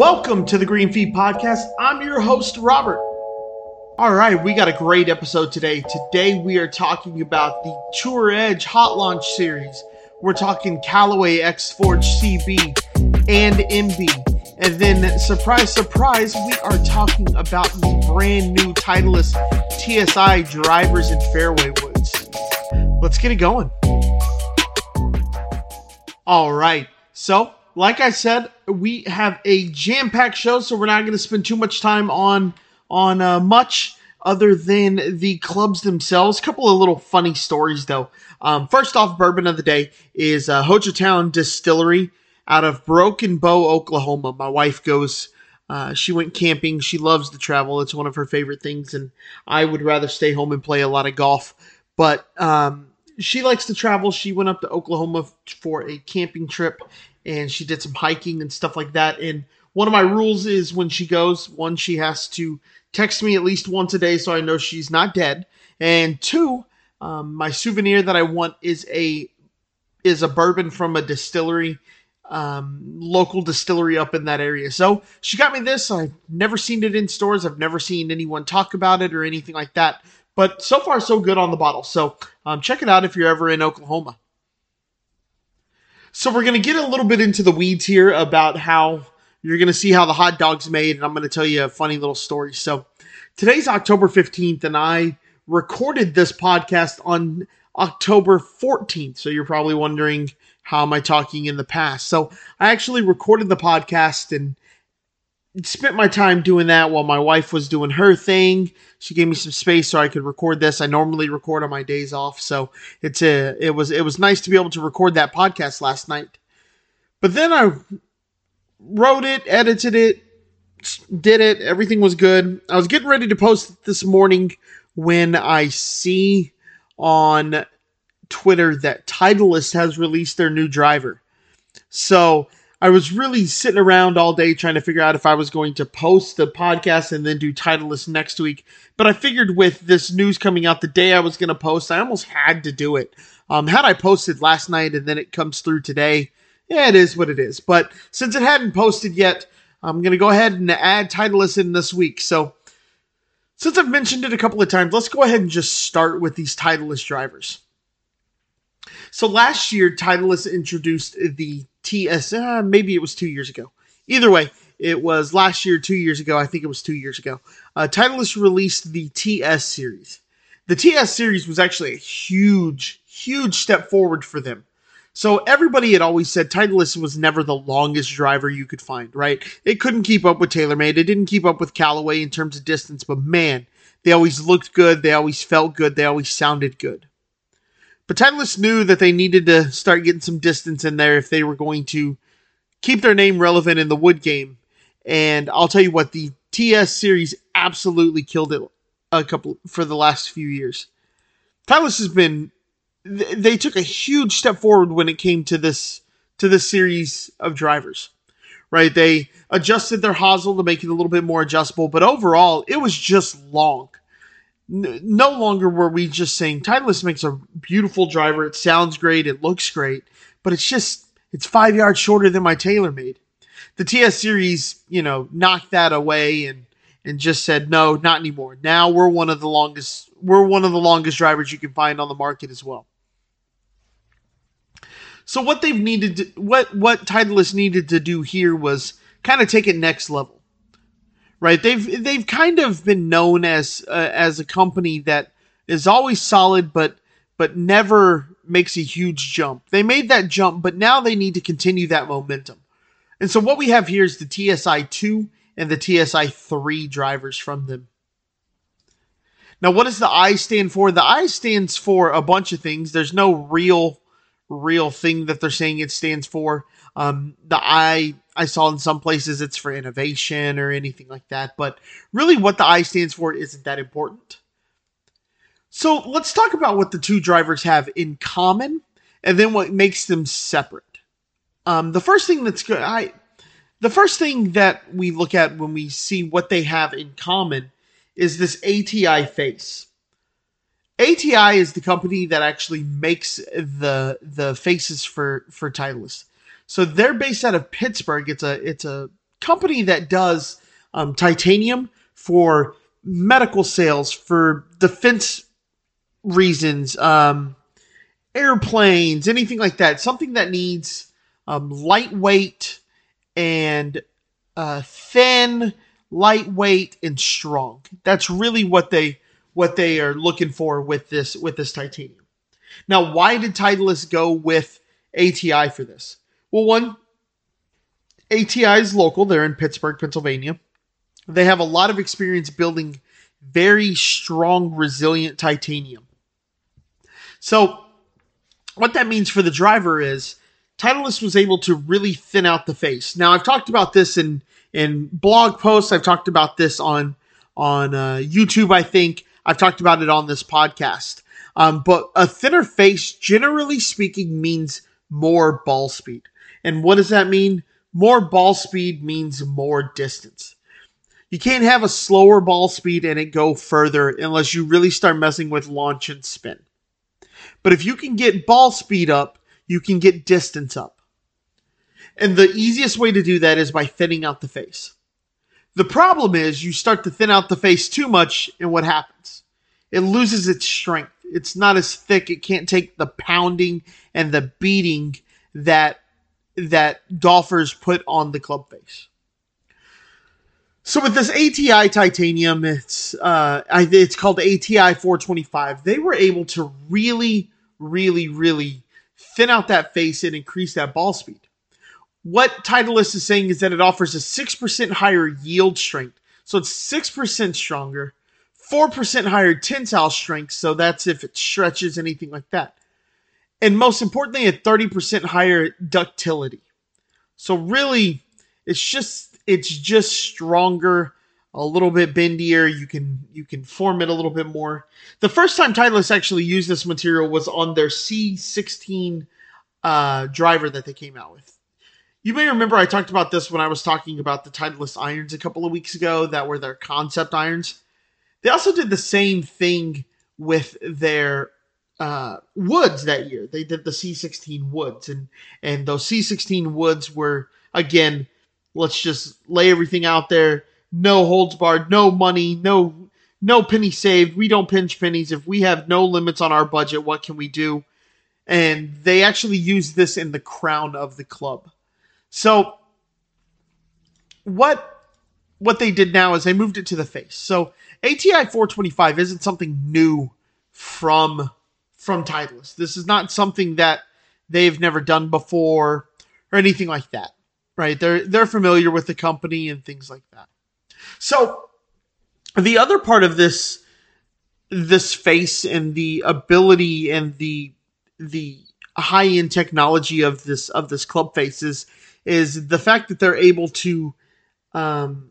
Welcome to the Green Feed Podcast. I'm your host, Robert. All right, we got a great episode today. Today we are talking about the Tour Edge Hot Launch Series. We're talking Callaway X Forge CB and MB. And then, surprise, surprise, we are talking about the brand new Titleist TSI drivers and fairway woods. Let's get it going. All right, so like I said, we have a jam-packed show, so we're not going to spend too much time on on uh, much other than the clubs themselves. A couple of little funny stories, though. Um, first off, bourbon of the day is uh, Hochatown Distillery out of Broken Bow, Oklahoma. My wife goes. Uh, she went camping. She loves to travel. It's one of her favorite things, and I would rather stay home and play a lot of golf. But um, she likes to travel. She went up to Oklahoma for a camping trip, and she did some hiking and stuff like that. And one of my rules is when she goes, one, she has to text me at least once a day so I know she's not dead. And two, um, my souvenir that I want is a is a bourbon from a distillery, um, local distillery up in that area. So she got me this. I've never seen it in stores. I've never seen anyone talk about it or anything like that. But so far, so good on the bottle. So um, check it out if you're ever in Oklahoma. So we're going to get a little bit into the weeds here about how you're going to see how the hot dog's made, and I'm going to tell you a funny little story. So today's October 15th, and I recorded this podcast on October 14th. So you're probably wondering how am I talking in the past? So I actually recorded the podcast and spent my time doing that while my wife was doing her thing. She gave me some space so I could record this. I normally record on my days off, so it's a it was it was nice to be able to record that podcast last night. But then I wrote it, edited it, did it. Everything was good. I was getting ready to post this morning when I see on Twitter that Titleist has released their new driver. So I was really sitting around all day trying to figure out if I was going to post the podcast and then do Titleist next week. But I figured with this news coming out the day I was going to post, I almost had to do it. Um, had I posted last night and then it comes through today, yeah, it is what it is. But since it hadn't posted yet, I'm going to go ahead and add Titleist in this week. So since I've mentioned it a couple of times, let's go ahead and just start with these Titleist drivers. So last year, Titleist introduced the TS. Uh, maybe it was two years ago. Either way, it was last year, two years ago. I think it was two years ago. Uh, Titleist released the TS series. The TS series was actually a huge, huge step forward for them. So everybody had always said Titleist was never the longest driver you could find, right? It couldn't keep up with TaylorMade. It didn't keep up with Callaway in terms of distance, but man, they always looked good. They always felt good. They always sounded good. But Titleist knew that they needed to start getting some distance in there if they were going to keep their name relevant in the wood game. And I'll tell you what, the TS series absolutely killed it a couple for the last few years. Titleist has been they took a huge step forward when it came to this to this series of drivers. Right? They adjusted their hosel to make it a little bit more adjustable, but overall it was just long no longer were we just saying Titleist makes a beautiful driver. It sounds great. It looks great, but it's just it's five yards shorter than my TaylorMade. The TS series, you know, knocked that away and and just said no, not anymore. Now we're one of the longest we're one of the longest drivers you can find on the market as well. So what they've needed to, what what Titleist needed to do here was kind of take it next level right? They've they've kind of been known as uh, as a company that is always solid, but but never makes a huge jump. They made that jump, but now they need to continue that momentum. And so what we have here is the TSI two and the TSI three drivers from them. Now, what does the I stand for? The I stands for a bunch of things. There's no real real thing that they're saying it stands for. Um, the I I saw in some places it's for innovation or anything like that, but really what the I stands for isn't that important. So let's talk about what the two drivers have in common and then what makes them separate. Um, the first thing that's good, I, the first thing that we look at when we see what they have in common is this ATI face. ATI is the company that actually makes the the faces for for Titleist. So they're based out of Pittsburgh. It's a it's a company that does um, titanium for medical sales, for defense reasons, um, airplanes, anything like that. Something that needs um, lightweight and uh, thin, lightweight, and strong. That's really what they what they are looking for with this with this titanium. Now, why did Titleist go with ATI for this? Well, one, ATI is local. They're in Pittsburgh, Pennsylvania. They have a lot of experience building very strong, resilient titanium. So, what that means for the driver is Titleist was able to really thin out the face. Now, I've talked about this in in blog posts. I've talked about this on on uh, YouTube. I think I've talked about it on this podcast. Um, but a thinner face, generally speaking, means more ball speed. And what does that mean? More ball speed means more distance. You can't have a slower ball speed and it go further unless you really start messing with launch and spin. But if you can get ball speed up, you can get distance up. And the easiest way to do that is by thinning out the face. The problem is you start to thin out the face too much, and what happens? It loses its strength. It's not as thick. It can't take the pounding and the beating that that golfers put on the club face. So with this ATI titanium, it's uh, it's called ATI 425. They were able to really, really, really thin out that face and increase that ball speed. What Titleist is saying is that it offers a 6% higher yield strength. So it's 6% stronger, 4% higher tensile strength. So that's if it stretches, anything like that. And most importantly, a 30% higher ductility. So really, it's just it's just stronger, a little bit bendier. You can you can form it a little bit more. The first time Titleist actually used this material was on their C16 uh, driver that they came out with. You may remember I talked about this when I was talking about the Titleist irons a couple of weeks ago that were their concept irons. They also did the same thing with their uh, woods that year. They did the C16 woods, and and those C16 woods were again, let's just lay everything out there. No holds barred, no money, no no penny saved. We don't pinch pennies. If we have no limits on our budget, what can we do? And they actually use this in the crown of the club. So what what they did now is they moved it to the face. So ATI 425 isn't something new from from Titleist. This is not something that they've never done before or anything like that. Right? They're they're familiar with the company and things like that. So the other part of this this face and the ability and the the high end technology of this of this club faces is the fact that they're able to um,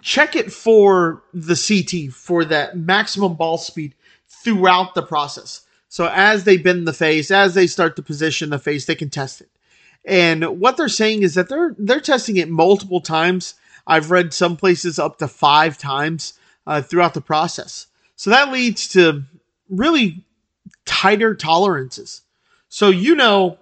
check it for the CT for that maximum ball speed throughout the process. So as they bend the face, as they start to position the face, they can test it. And what they're saying is that they're they're testing it multiple times. I've read some places up to five times uh, throughout the process. So that leads to really tighter tolerances. So you know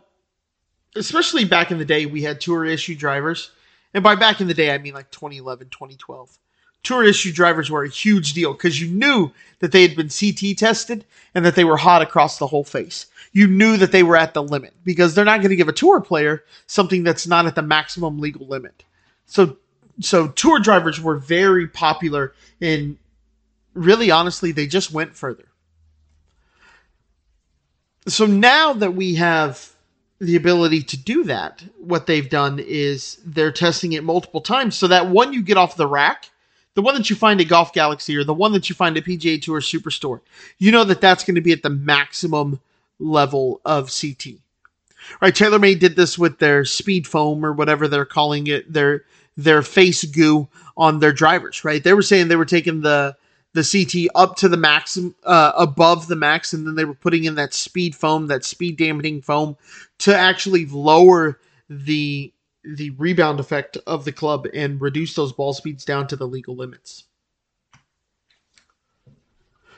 especially back in the day, we had tour issue drivers. And by back in the day, I mean like 2011, 2012. Tour issue drivers were a huge deal because you knew that they had been CT tested and that they were hot across the whole face. You knew that they were at the limit because they're not going to give a tour player something that's not at the maximum legal limit. So, so tour drivers were very popular and really honestly, they just went further. So now that we have the ability to do that, what they've done is they're testing it multiple times so that one you get off the rack, the one that you find at Golf Galaxy or the one that you find at PGA Tour Superstore, you know that that's going to be at the maximum level of CT. Right, TaylorMade did this with their speed foam or whatever they're calling it, their their face goo on their drivers, right? They were saying they were taking the the CT up to the max, uh, above the max, and then they were putting in that speed foam, that speed dampening foam, to actually lower the the rebound effect of the club and reduce those ball speeds down to the legal limits.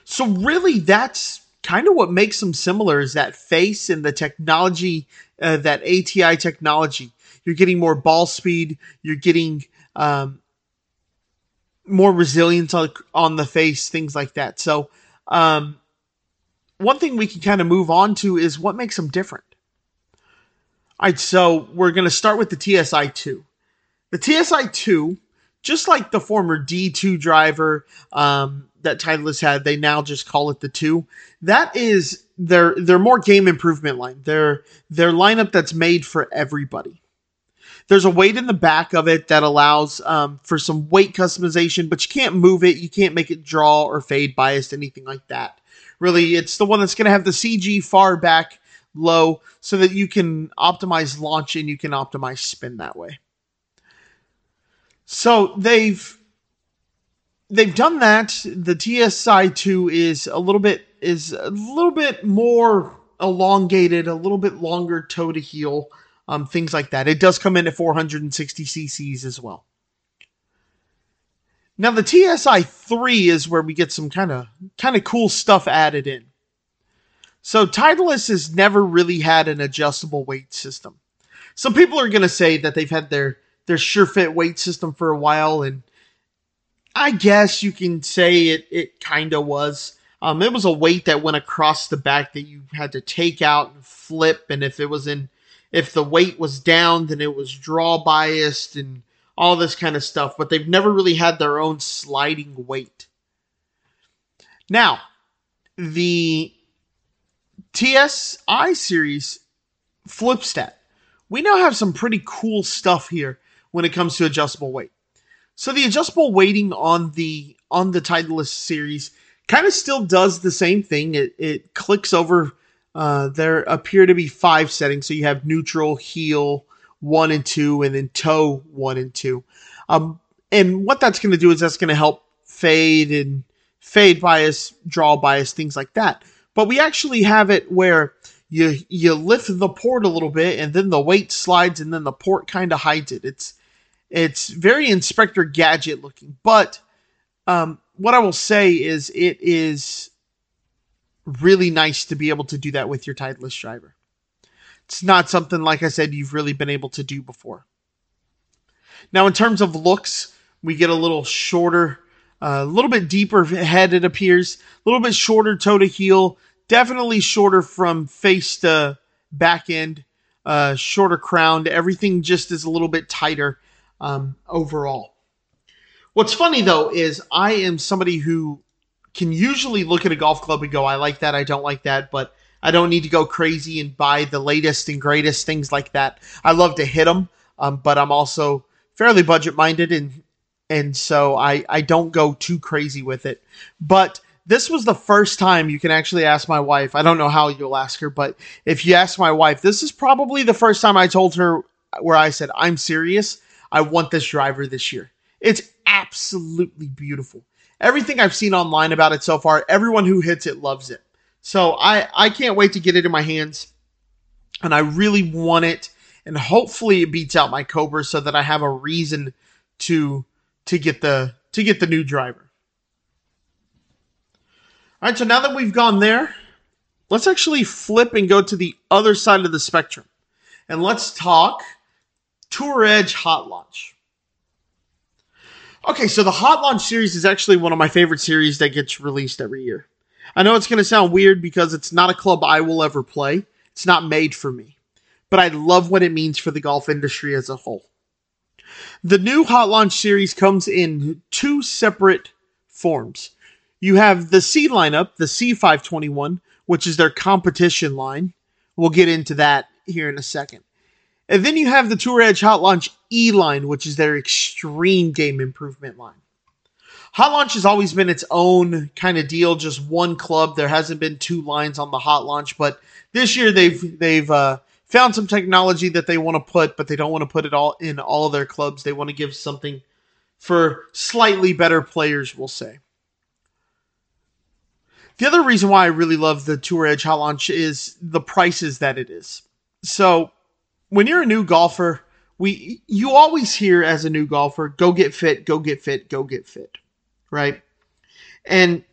So really, that's kind of what makes them similar is that face and the technology, uh, that ATI technology. you're getting more ball speed, you're getting um, more resilience on, on the face, things like that. So, um, one thing we can kind of move on to is what makes them different. All right, so we're going to start with the TSI 2. The TSI 2, just like the former D2 driver um, that Titleist had, they now just call it the 2. That is their their more game improvement line. Their their lineup that's made for everybody. There's a weight in the back of it that allows um, for some weight customization, but you can't move it. You can't make it draw or fade biased, anything like that. Really, it's the one that's going to have the CG far back low so that you can optimize launch and you can optimize spin that way. So they've they've done that. The TSI 2 is a little bit is a little bit more elongated, a little bit longer toe to heel, um, things like that. It does come in at 460 cc's as well. Now the TSI 3 is where we get some kind of kind of cool stuff added in. So Titleist has never really had an adjustable weight system. Some people are going to say that they've had their their SureFit weight system for a while and I guess you can say it it kind of was. Um, it was a weight that went across the back that you had to take out and flip, and if it was in, if the weight was down, then it was draw biased and all this kind of stuff. But they've never really had their own sliding weight. Now, the TSI series Flipstat. We now have some pretty cool stuff here when it comes to adjustable weight. So the adjustable weighting on the on the Titleist series kind of still does the same thing. It it clicks over. Uh, there appear to be five settings, so you have neutral, heel, one and two, and then toe one and two. Um, and what that's going to do is that's going to help fade and fade bias, draw bias, things like that. But we actually have it where you you lift the port a little bit, and then the weight slides, and then the port kind of hides it. It's it's very Inspector Gadget looking, but um, what I will say is it is really nice to be able to do that with your Titleist driver. It's not something, like I said, you've really been able to do before. Now, in terms of looks, we get a little shorter, a uh, little bit deeper head, it appears, a little bit shorter toe to heel, definitely shorter from face to back end, uh, shorter crowned. Everything just is a little bit tighter um, overall. What's funny though is I am somebody who can usually look at a golf club and go, I like that, I don't like that, but I don't need to go crazy and buy the latest and greatest things like that. I love to hit them, um, but I'm also fairly budget minded and and so I I don't go too crazy with it. But this was the first time you can actually ask my wife. I don't know how you'll ask her, but if you ask my wife, this is probably the first time I told her where I said, I'm serious. I want this driver this year. It's absolutely beautiful. Everything I've seen online about it so far, everyone who hits it loves it. So I, I can't wait to get it in my hands. And I really want it. And hopefully it beats out my Cobra so that I have a reason to to get the to get the new driver. All right, so now that we've gone there, let's actually flip and go to the other side of the spectrum. And let's talk Tour Edge Hot Launch. Okay, so the Hot Launch series is actually one of my favorite series that gets released every year. I know it's going to sound weird because it's not a club I will ever play. It's not made for me. But I love what it means for the golf industry as a whole. The new Hot Launch series comes in two separate forms. You have the C lineup, the C521, which is their competition line. We'll get into that here in a second. And then you have the Tour Edge Hot Launch E line, which is their extreme game improvement line. Hot Launch has always been its own kind of deal, just one club. There hasn't been two lines on the Hot Launch, but this year they've they've uh, found some technology that they want to put, but they don't want to put it all in all of their clubs. They want to give something for slightly better players, we'll say. The other reason why I really love the Tour Edge Hot Launch is the prices that it is. So when you're a new golfer, we you always hear as a new golfer, go get fit, go get fit, go get fit, right? And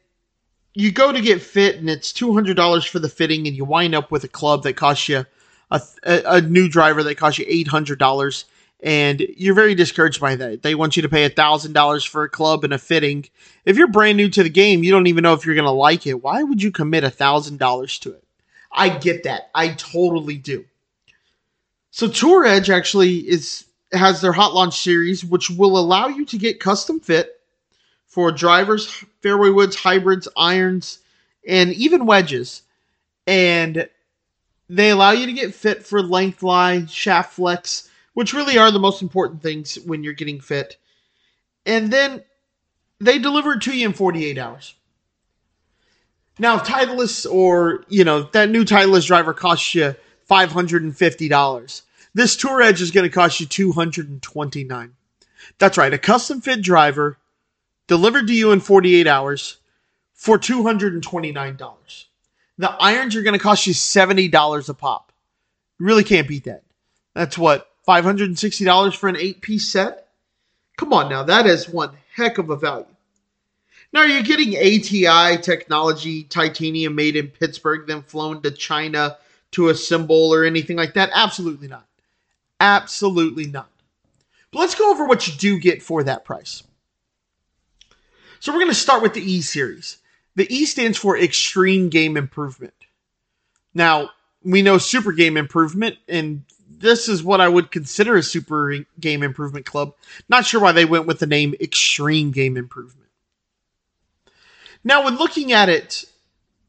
you go to get fit, and it's two hundred dollars for the fitting, and you wind up with a club that costs you a, a new driver that costs you eight hundred dollars, and you're very discouraged by that. They want you to pay thousand dollars for a club and a fitting. If you're brand new to the game, you don't even know if you're going to like it. Why would you commit thousand dollars to it? I get that. I totally do. So Tour Edge actually is has their hot launch series, which will allow you to get custom fit for drivers, fairway woods, hybrids, irons, and even wedges. And they allow you to get fit for length lie, shaft flex, which really are the most important things when you're getting fit. And then they deliver it to you in 48 hours. Now, Titleist or, you know, that new Titleist driver costs you $550. This Tour Edge is going to cost you 229 That's right, a custom fit driver delivered to you in 48 hours for $229. The irons are going to cost you $70 a pop. You really can't beat that. That's what, $560 for an eight piece set? Come on now, that is one heck of a value. Now, you're getting ATI technology, titanium made in Pittsburgh, then flown to China to assemble or anything like that? Absolutely not. Absolutely not. But let's go over what you do get for that price. So we're going to start with the E series. The E stands for Extreme Game Improvement. Now, we know Super Game Improvement, and this is what I would consider a Super Game Improvement Club. Not sure why they went with the name Extreme Game Improvement. Now, when looking at it,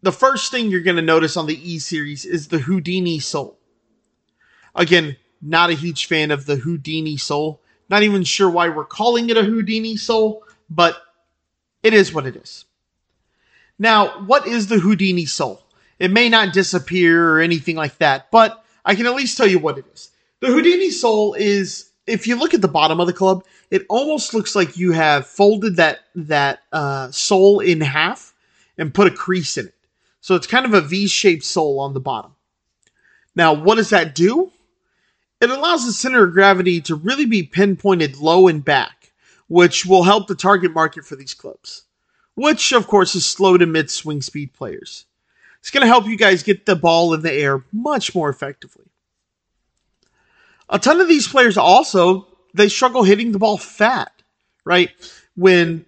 the first thing you're going to notice on the E series is the Houdini sole. Again, not a huge fan of the Houdini sole. Not even sure why we're calling it a Houdini sole, but it is what it is. Now, what is the Houdini sole? It may not disappear or anything like that, but I can at least tell you what it is. The Houdini sole is, if you look at the bottom of the club, it almost looks like you have folded that that uh, sole in half and put a crease in it. So it's kind of a V-shaped sole on the bottom. Now, what does that do? It allows the center of gravity to really be pinpointed low and back, which will help the target market for these clubs, which of course is slow to mid swing speed players. It's going to help you guys get the ball in the air much more effectively. A ton of these players also they struggle hitting the ball fat, right? When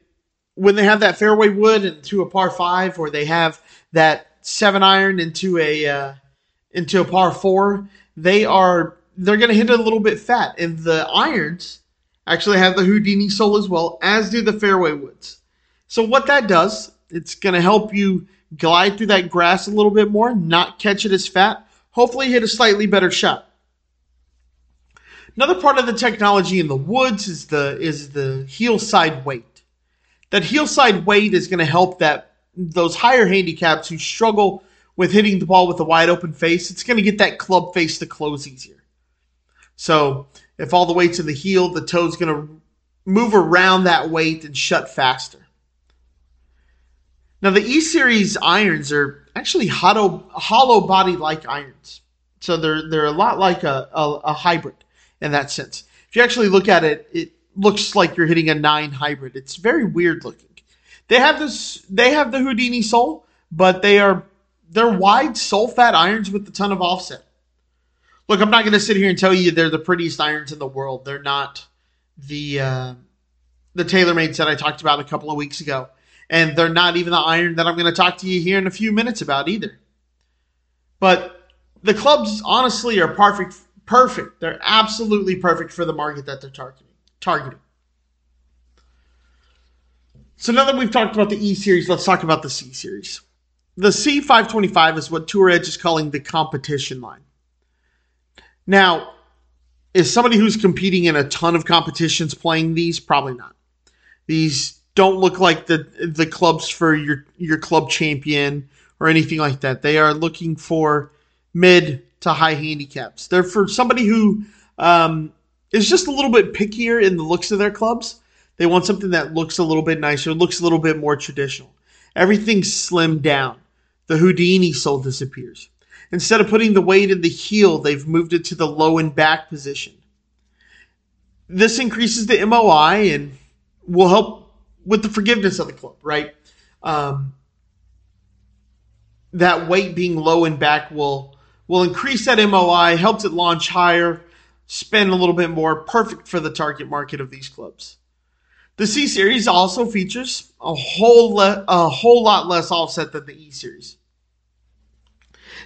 when they have that fairway wood into a par five, or they have that seven iron into a uh, into a par four, they are they're going to hit it a little bit fat, and the irons actually have the Houdini sole as well, as do the fairway woods. So what that does, it's going to help you glide through that grass a little bit more, not catch it as fat, hopefully hit a slightly better shot. Another part of the technology in the woods is the is the heel side weight. That heel side weight is going to help that those higher handicaps who struggle with hitting the ball with a wide open face, it's going to get that club face to close easier. So if all the weight's in the heel, the toe's going to move around that weight and shut faster. Now the E series irons are actually hollow hollow body like irons, so they're they're a lot like a, a, a hybrid in that sense. If you actually look at it, it looks like you're hitting a nine hybrid. It's very weird looking. They have this. They have the Houdini sole, but they are they're wide sole fat irons with a ton of offset. Look, I'm not going to sit here and tell you they're the prettiest irons in the world. They're not the uh, the TaylorMade that I talked about a couple of weeks ago, and they're not even the iron that I'm going to talk to you here in a few minutes about either. But the clubs honestly are perfect perfect. They're absolutely perfect for the market that they're targeting. Targeting. So now that we've talked about the E series, let's talk about the C series. The C525 is what Tour Edge is calling the competition line. Now, is somebody who's competing in a ton of competitions playing these? Probably not. These don't look like the the clubs for your your club champion or anything like that. They are looking for mid to high handicaps. They're for somebody who um, is just a little bit pickier in the looks of their clubs. They want something that looks a little bit nicer, looks a little bit more traditional. Everything's slimmed down. The Houdini sole disappears. Instead of putting the weight in the heel, they've moved it to the low and back position. This increases the MOI and will help with the forgiveness of the club, right? Um, that weight being low and back will will increase that MOI, helps it launch higher, spend a little bit more, perfect for the target market of these clubs. The C series also features a whole le- a whole lot less offset than the E series.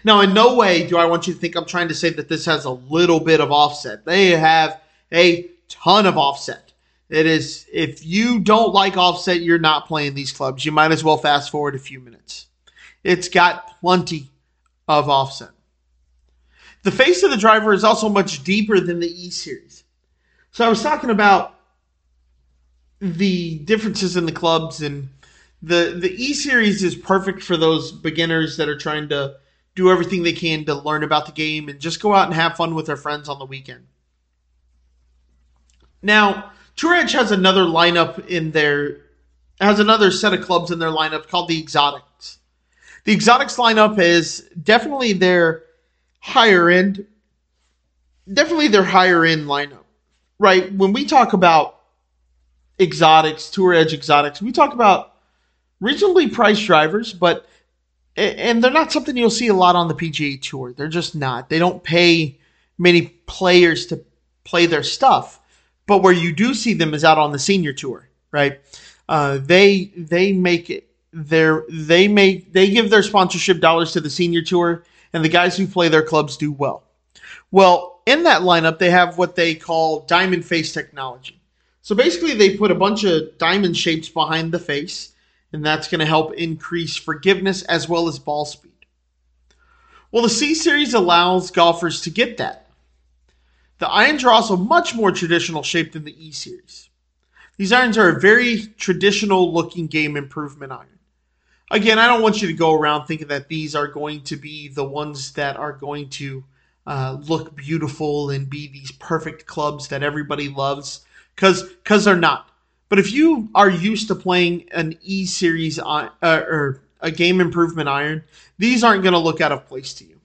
Now, in no way do I want you to think I'm trying to say that this has a little bit of offset. They have a ton of offset. It is if you don't like offset, you're not playing these clubs. You might as well fast forward a few minutes. It's got plenty of offset. The face of the driver is also much deeper than the E series. So I was talking about the differences in the clubs and the the E series is perfect for those beginners that are trying to do everything they can to learn about the game and just go out and have fun with their friends on the weekend. Now, Tour Edge has another lineup in their has another set of clubs in their lineup called the Exotics. The Exotics lineup is definitely their higher end, definitely their higher end lineup, right? When we talk about exotics, Tour Edge exotics, we talk about reasonably priced drivers, but and they're not something you'll see a lot on the PGA Tour. They're just not. They don't pay many players to play their stuff. But where you do see them is out on the senior tour, right? Uh, they they make it their they make they give their sponsorship dollars to the senior tour, and the guys who play their clubs do well. Well, in that lineup, they have what they call diamond face technology. So basically, they put a bunch of diamond shapes behind the face and that's going to help increase forgiveness as well as ball speed. Well, the C Series allows golfers to get that. The irons are also much more traditional shape than the E Series. These irons are a very traditional looking game improvement iron. Again, I don't want you to go around thinking that these are going to be the ones that are going to uh, look beautiful and be these perfect clubs that everybody loves, because because they're not. But if you are used to playing an E series uh, or a game improvement iron, these aren't going to look out of place to you.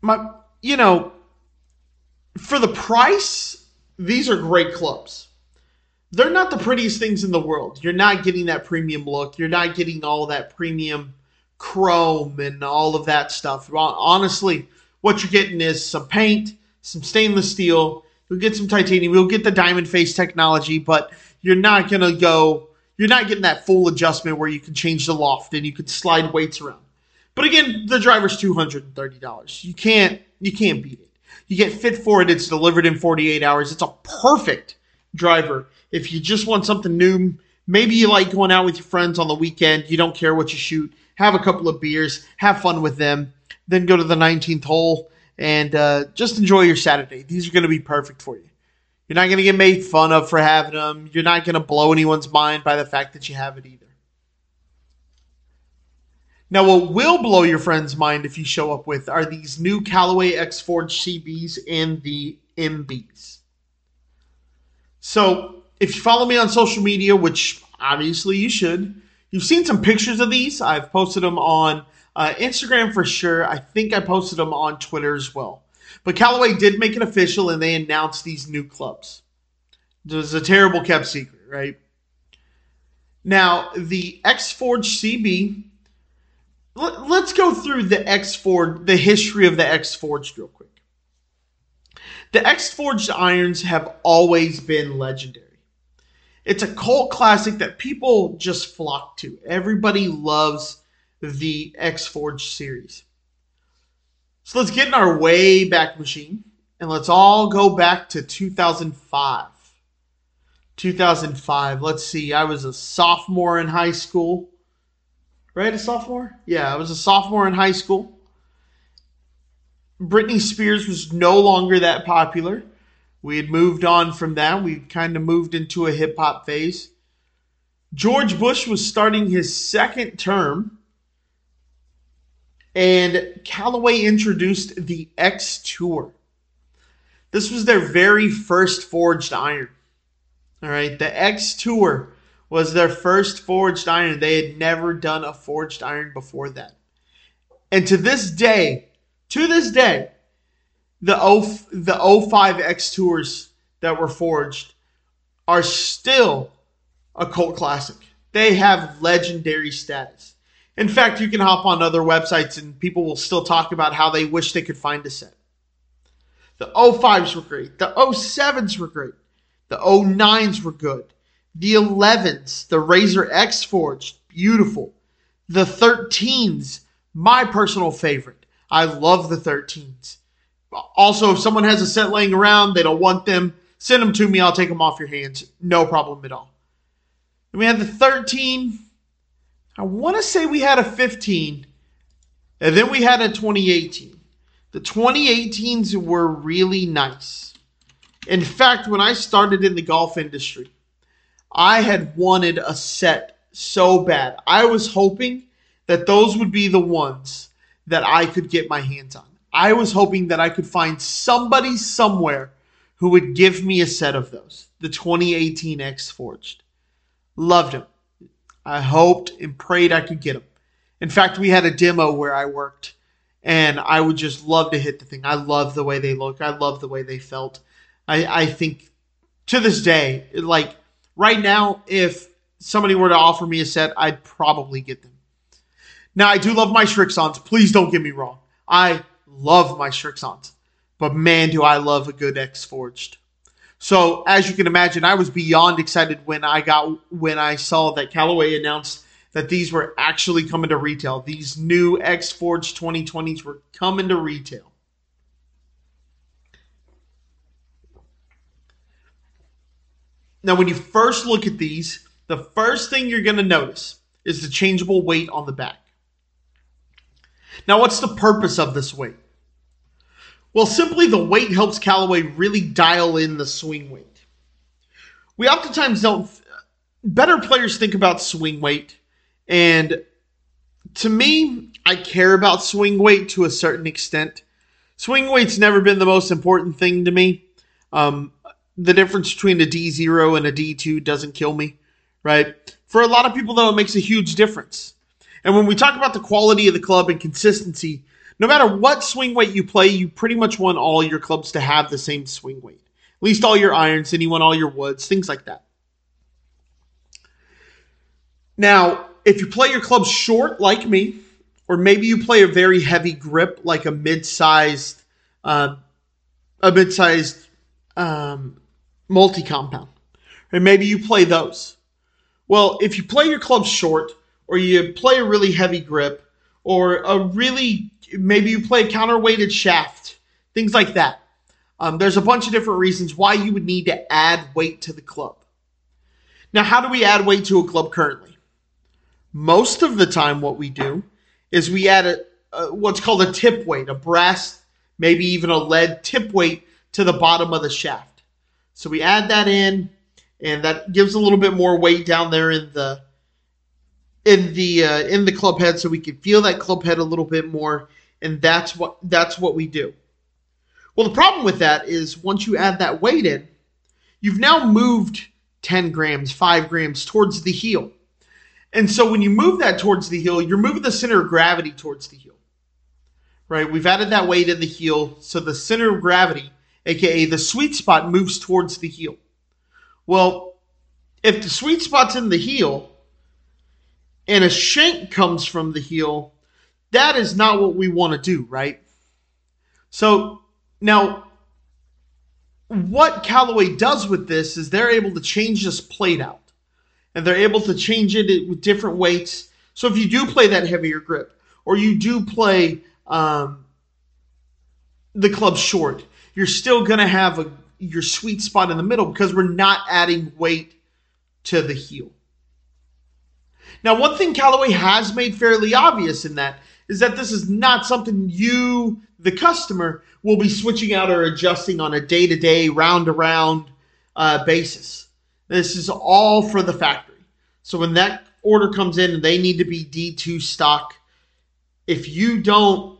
My, you know, for the price, these are great clubs. They're not the prettiest things in the world. You're not getting that premium look. You're not getting all that premium chrome and all of that stuff. Honestly, what you're getting is some paint, some stainless steel, You'll get some titanium. You'll get the diamond face technology, but you're not gonna go. You're not getting that full adjustment where you can change the loft and you can slide weights around. But again, the driver's two hundred and thirty dollars. You can't you can't beat it. You get fit for it. It's delivered in forty eight hours. It's a perfect driver if you just want something new. Maybe you like going out with your friends on the weekend. You don't care what you shoot. Have a couple of beers. Have fun with them. Then go to the 19th hole and uh, just enjoy your Saturday. These are going to be perfect for you. You're not going to get made fun of for having them. You're not going to blow anyone's mind by the fact that you have it either. Now, what will blow your friend's mind if you show up with are these new Callaway X Forge CBs and the MBs. So, if you follow me on social media, which obviously you should, you've seen some pictures of these. I've posted them on uh, Instagram for sure. I think I posted them on Twitter as well. But Callaway did make it official and they announced these new clubs. It was a terrible kept secret, right? Now, the X Forge CB, let, us go through the X Forge, the history of the X Forge real quick. The X Forged irons have always been legendary. It's a cult classic that people just flock to. Everybody loves the X Forge series. So let's get in our way back machine and let's all go back to 2005. 2005. Let's see. I was a sophomore in high school. Right? A sophomore? Yeah, I was a sophomore in high school. Britney Spears was no longer that popular. We had moved on from that. We kind of moved into a hip hop phase. George Bush was starting his second term and Callaway introduced the X Tour. This was their very first forged iron. All right, the X Tour was their first forged iron. They had never done a forged iron before that. And to this day, to this day, the O the 05 X Tours that were forged are still a cult classic. They have legendary status. In fact, you can hop on other websites and people will still talk about how they wish they could find a set. The 05s were great. The 07s were great. The 09s were good. The 11s, the Razor X Forged, beautiful. The 13s, my personal favorite. I love the 13s. Also, if someone has a set laying around, they don't want them, send them to me. I'll take them off your hands. No problem at all. And we had the 13. I want to say we had a 15. And then we had a 2018. The 2018s were really nice. In fact, when I started in the golf industry, I had wanted a set so bad. I was hoping that those would be the ones that I could get my hands on. I was hoping that I could find somebody somewhere who would give me a set of those. The 2018 X Forged. Loved them. I hoped and prayed I could get them. In fact, we had a demo where I worked and I would just love to hit the thing. I love the way they look. I love the way they felt. I, I think to this day, like right now, if somebody were to offer me a set, I'd probably get them. Now, I do love my Srixons. Please don't get me wrong. I love my Srixons. But man, do I love a good X Forged. So, as you can imagine, I was beyond excited when I got when I saw that Callaway announced that these were actually coming to retail. These new X Forged 2020s were coming to retail. Now, when you first look at these, the first thing you're going to notice is the changeable weight on the back. Now, what's the purpose of this weight? Well, simply the weight helps Callaway really dial in the swing weight. We oftentimes don't, better players think about swing weight, and to me, I care about swing weight to a certain extent. Swing weight's never been the most important thing to me. Um, the difference between a D0 and a D2 doesn't kill me, right? For a lot of people, though, it makes a huge difference. And when we talk about the quality of the club and consistency, no matter what swing weight you play, you pretty much want all your clubs to have the same swing weight. At least all your irons, and you want all your woods, things like that. Now, if you play your clubs short like me, or maybe you play a very heavy grip like a mid-sized, uh, a mid-sized um, multi-compound, And maybe you play those. Well, if you play your clubs short, or you play a really heavy grip, or a really maybe you play a counterweighted shaft, things like that. Um, there's a bunch of different reasons why you would need to add weight to the club. Now, how do we add weight to a club currently? Most of the time, what we do is we add a, a what's called a tip weight, a brass, maybe even a lead tip weight to the bottom of the shaft. So we add that in, and that gives a little bit more weight down there in the in the uh, in the club head, so we can feel that club head a little bit more and that's what that's what we do. Well, the problem with that is once you add that weight in, you've now moved 10 grams, 5 grams towards the heel. And so when you move that towards the heel, you're moving the center of gravity towards the heel. Right? We've added that weight in the heel, so the center of gravity, aka the sweet spot, moves towards the heel. Well, if the sweet spot's in the heel and a shank comes from the heel, that is not what we want to do, right? So now, what Callaway does with this is they're able to change this plate out, and they're able to change it with different weights. So if you do play that heavier grip, or you do play um, the club short, you're still going to have a, your sweet spot in the middle because we're not adding weight to the heel. Now, one thing Callaway has made fairly obvious in that is that this is not something you, the customer, will be switching out or adjusting on a day to day, round to round uh, basis. This is all for the factory. So when that order comes in and they need to be D2 stock, if you don't,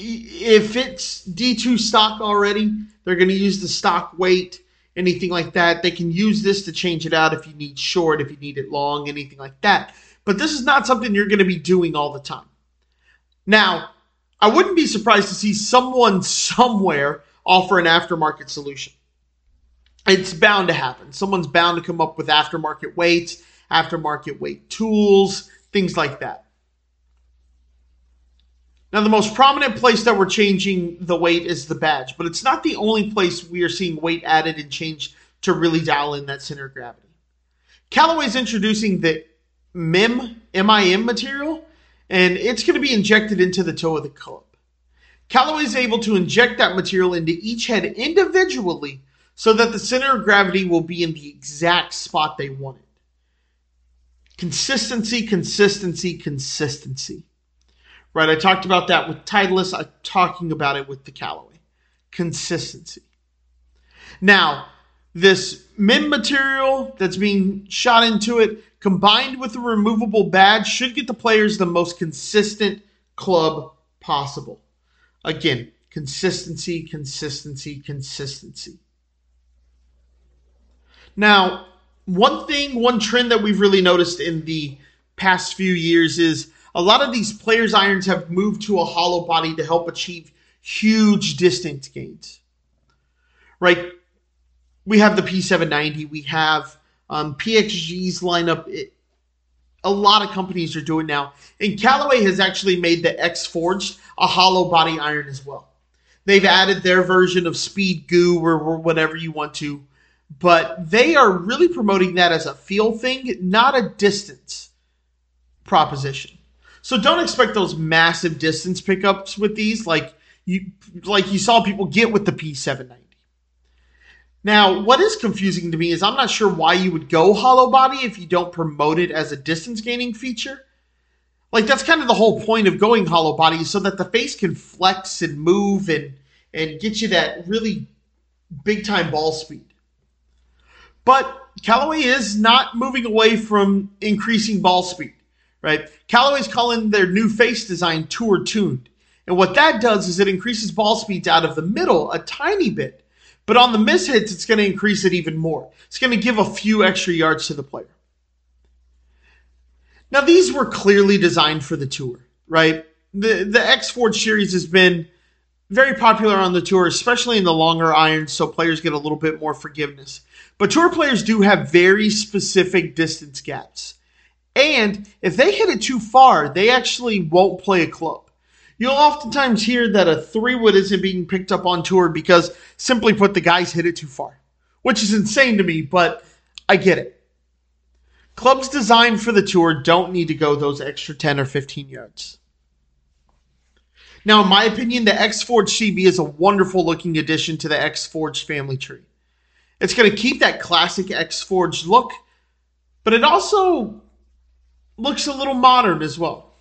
if it's D2 stock already, they're going to use the stock weight, anything like that. They can use this to change it out if you need short, if you need it long, anything like that. But this is not something you're going to be doing all the time. Now, I wouldn't be surprised to see someone somewhere offer an aftermarket solution. It's bound to happen. Someone's bound to come up with aftermarket weights, aftermarket weight tools, things like that. Now, the most prominent place that we're changing the weight is the badge, but it's not the only place we are seeing weight added and changed to really dial in that center of gravity. Callaway's introducing the MIM, MIM material, and it's going to be injected into the toe of the club. Callaway is able to inject that material into each head individually so that the center of gravity will be in the exact spot they want it. Consistency, consistency, consistency. Right, I talked about that with Titleist. I'm talking about it with the Callaway. Consistency. Now, this MIM material that's being shot into it, combined with the removable badge, should get the players the most consistent club possible. Again, consistency, consistency, consistency. Now, one thing, one trend that we've really noticed in the past few years is a lot of these players' irons have moved to a hollow body to help achieve huge distance gains. Right? we have the P790, we have um, PXG's lineup. It, a lot of companies are doing now. And Callaway has actually made the X Forged a hollow body iron as well. They've added their version of Speed Goo or, or whatever you want to, but they are really promoting that as a feel thing, not a distance proposition. So don't expect those massive distance pickups with these, like you like you saw people get with the P790. Now, what is confusing to me is I'm not sure why you would go hollow body if you don't promote it as a distance gaining feature. Like that's kind of the whole point of going hollow body so that the face can flex and move and and get you that really big time ball speed. But Callaway is not moving away from increasing ball speed, right? Callaway's calling their new face design tour tuned. And what that does is it increases ball speeds out of the middle a tiny bit but on the miss hits, it's going to increase it even more. It's going to give a few extra yards to the player. Now, these were clearly designed for the tour, right? The, the X Forge series has been very popular on the tour, especially in the longer irons, so players get a little bit more forgiveness. But tour players do have very specific distance gaps. And if they hit it too far, they actually won't play a club. You'll oftentimes hear that a three wood isn't being picked up on tour because, simply put, the guys hit it too far, which is insane to me, but I get it. Clubs designed for the tour don't need to go those extra 10 or 15 yards. Now, in my opinion, the X Forge CB is a wonderful looking addition to the X Forge family tree. It's going to keep that classic X Forge look, but it also looks a little modern as well.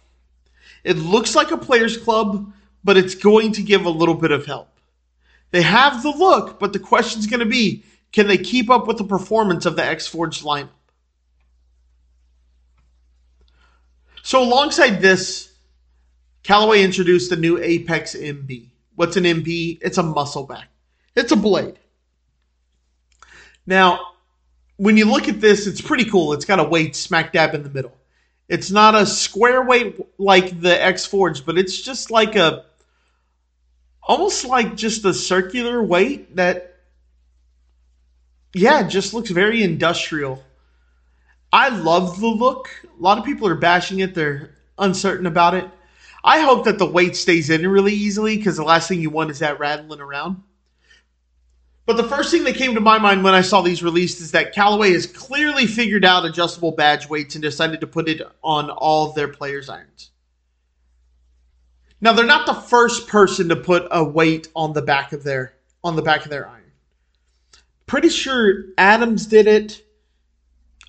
It looks like a players club, but it's going to give a little bit of help. They have the look, but the question's going to be can they keep up with the performance of the X Forge lineup? So, alongside this, Callaway introduced the new Apex MB. What's an MB? It's a muscle back, it's a blade. Now, when you look at this, it's pretty cool. It's got a weight smack dab in the middle. It's not a square weight like the X Forge, but it's just like a almost like just a circular weight that yeah, just looks very industrial. I love the look. A lot of people are bashing it. They're uncertain about it. I hope that the weight stays in really easily because the last thing you want is that rattling around. But the first thing that came to my mind when I saw these released is that Callaway has clearly figured out adjustable badge weights and decided to put it on all of their players' irons. Now they're not the first person to put a weight on the back of their on the back of their iron. Pretty sure Adams did it.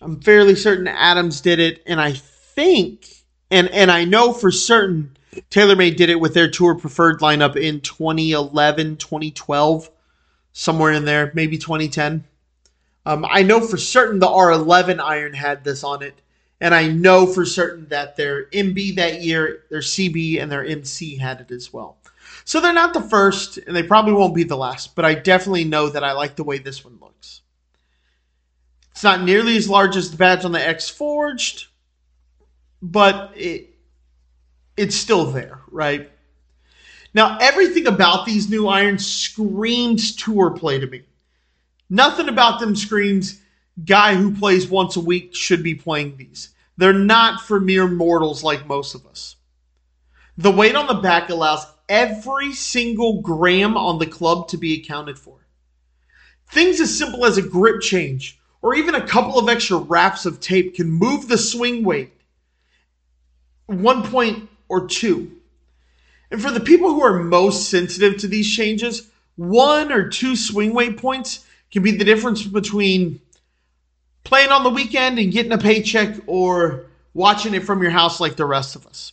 I'm fairly certain Adams did it, and I think and and I know for certain TaylorMade did it with their tour preferred lineup in 2011, 2012 somewhere in there, maybe 2010. Um, I know for certain the R11 iron had this on it, and I know for certain that their MB that year, their CB, and their MC had it as well. So they're not the first, and they probably won't be the last, but I definitely know that I like the way this one looks. It's not nearly as large as the badge on the X Forged, but it it's still there, right? Now, everything about these new irons screams tour play to me. Nothing about them screams guy who plays once a week should be playing these. They're not for mere mortals like most of us. The weight on the back allows every single gram on the club to be accounted for. Things as simple as a grip change or even a couple of extra wraps of tape can move the swing weight one point or two. And for the people who are most sensitive to these changes, one or two swing weight points can be the difference between playing on the weekend and getting a paycheck or watching it from your house like the rest of us.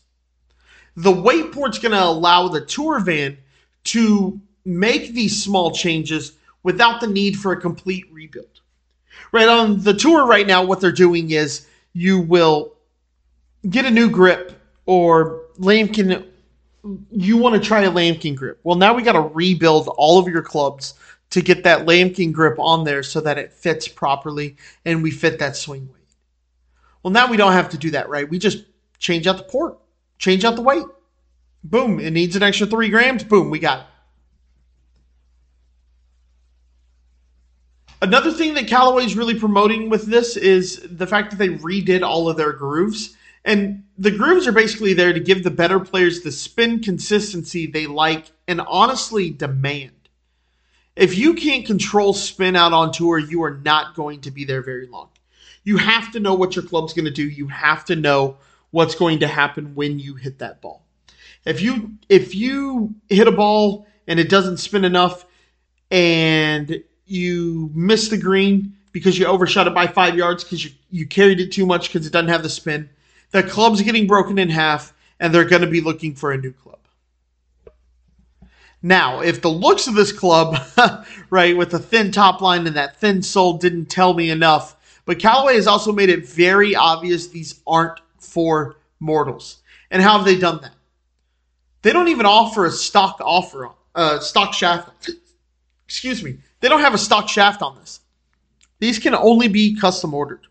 The weight port's going to allow the tour van to make these small changes without the need for a complete rebuild. Right on the tour right now, what they're doing is you will get a new grip or Lamkin. You want to try a Lamkin grip. Well, now we got to rebuild all of your clubs to get that Lamkin grip on there so that it fits properly and we fit that swing weight. Well, now we don't have to do that, right? We just change out the port, change out the weight. Boom, it needs an extra three grams. Boom, we got it. Another thing that Callaway's really promoting with this is the fact that they redid all of their grooves. And the grooves are basically there to give the better players the spin consistency they like and honestly demand. If you can't control spin out on tour, you are not going to be there very long. You have to know what your club's going to do. You have to know what's going to happen when you hit that ball. If you if you hit a ball and it doesn't spin enough and you miss the green because you overshot it by five yards because you, you carried it too much because it doesn't have the spin. The club's getting broken in half, and they're going to be looking for a new club. Now, if the looks of this club, right, with the thin top line and that thin sole didn't tell me enough, but Callaway has also made it very obvious these aren't for mortals. And how have they done that? They don't even offer a stock offer, uh, stock shaft. Excuse me. They don't have a stock shaft on this. These can only be custom ordered.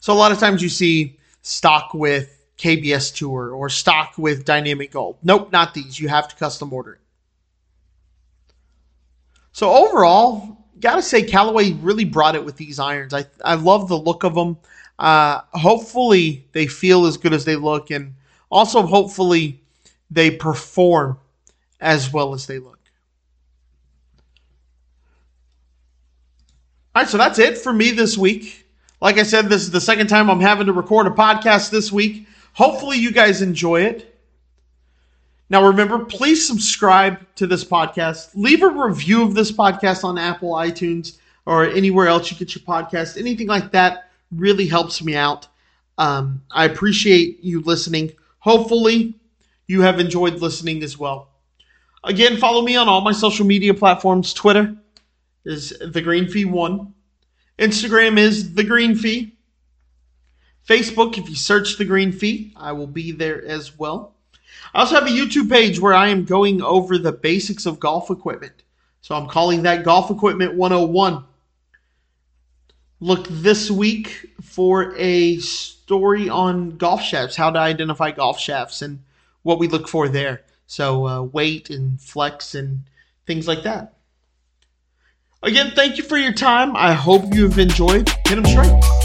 So a lot of times you see stock with KBS Tour or stock with Dynamic Gold. Nope, not these. You have to custom order it. So overall, gotta say Callaway really brought it with these irons. I I love the look of them. Uh, hopefully they feel as good as they look, and also hopefully they perform as well as they look. All right, so that's it for me this week. Like I said, this is the second time I'm having to record a podcast this week. Hopefully, you guys enjoy it. Now, remember, please subscribe to this podcast. Leave a review of this podcast on Apple, iTunes, or anywhere else you get your podcast. Anything like that really helps me out. Um, I appreciate you listening. Hopefully, you have enjoyed listening as well. Again, follow me on all my social media platforms Twitter, is the Green Fee One. Instagram is the Green Fee. Facebook, if you search the Green Fee, I will be there as well. I also have a YouTube page where I am going over the basics of golf equipment. So I'm calling that Golf Equipment 101. Look this week for a story on golf shafts, how to identify golf shafts, and what we look for there. So uh, weight and flex and things like that. Again, thank you for your time. I hope you've enjoyed. Hit them straight.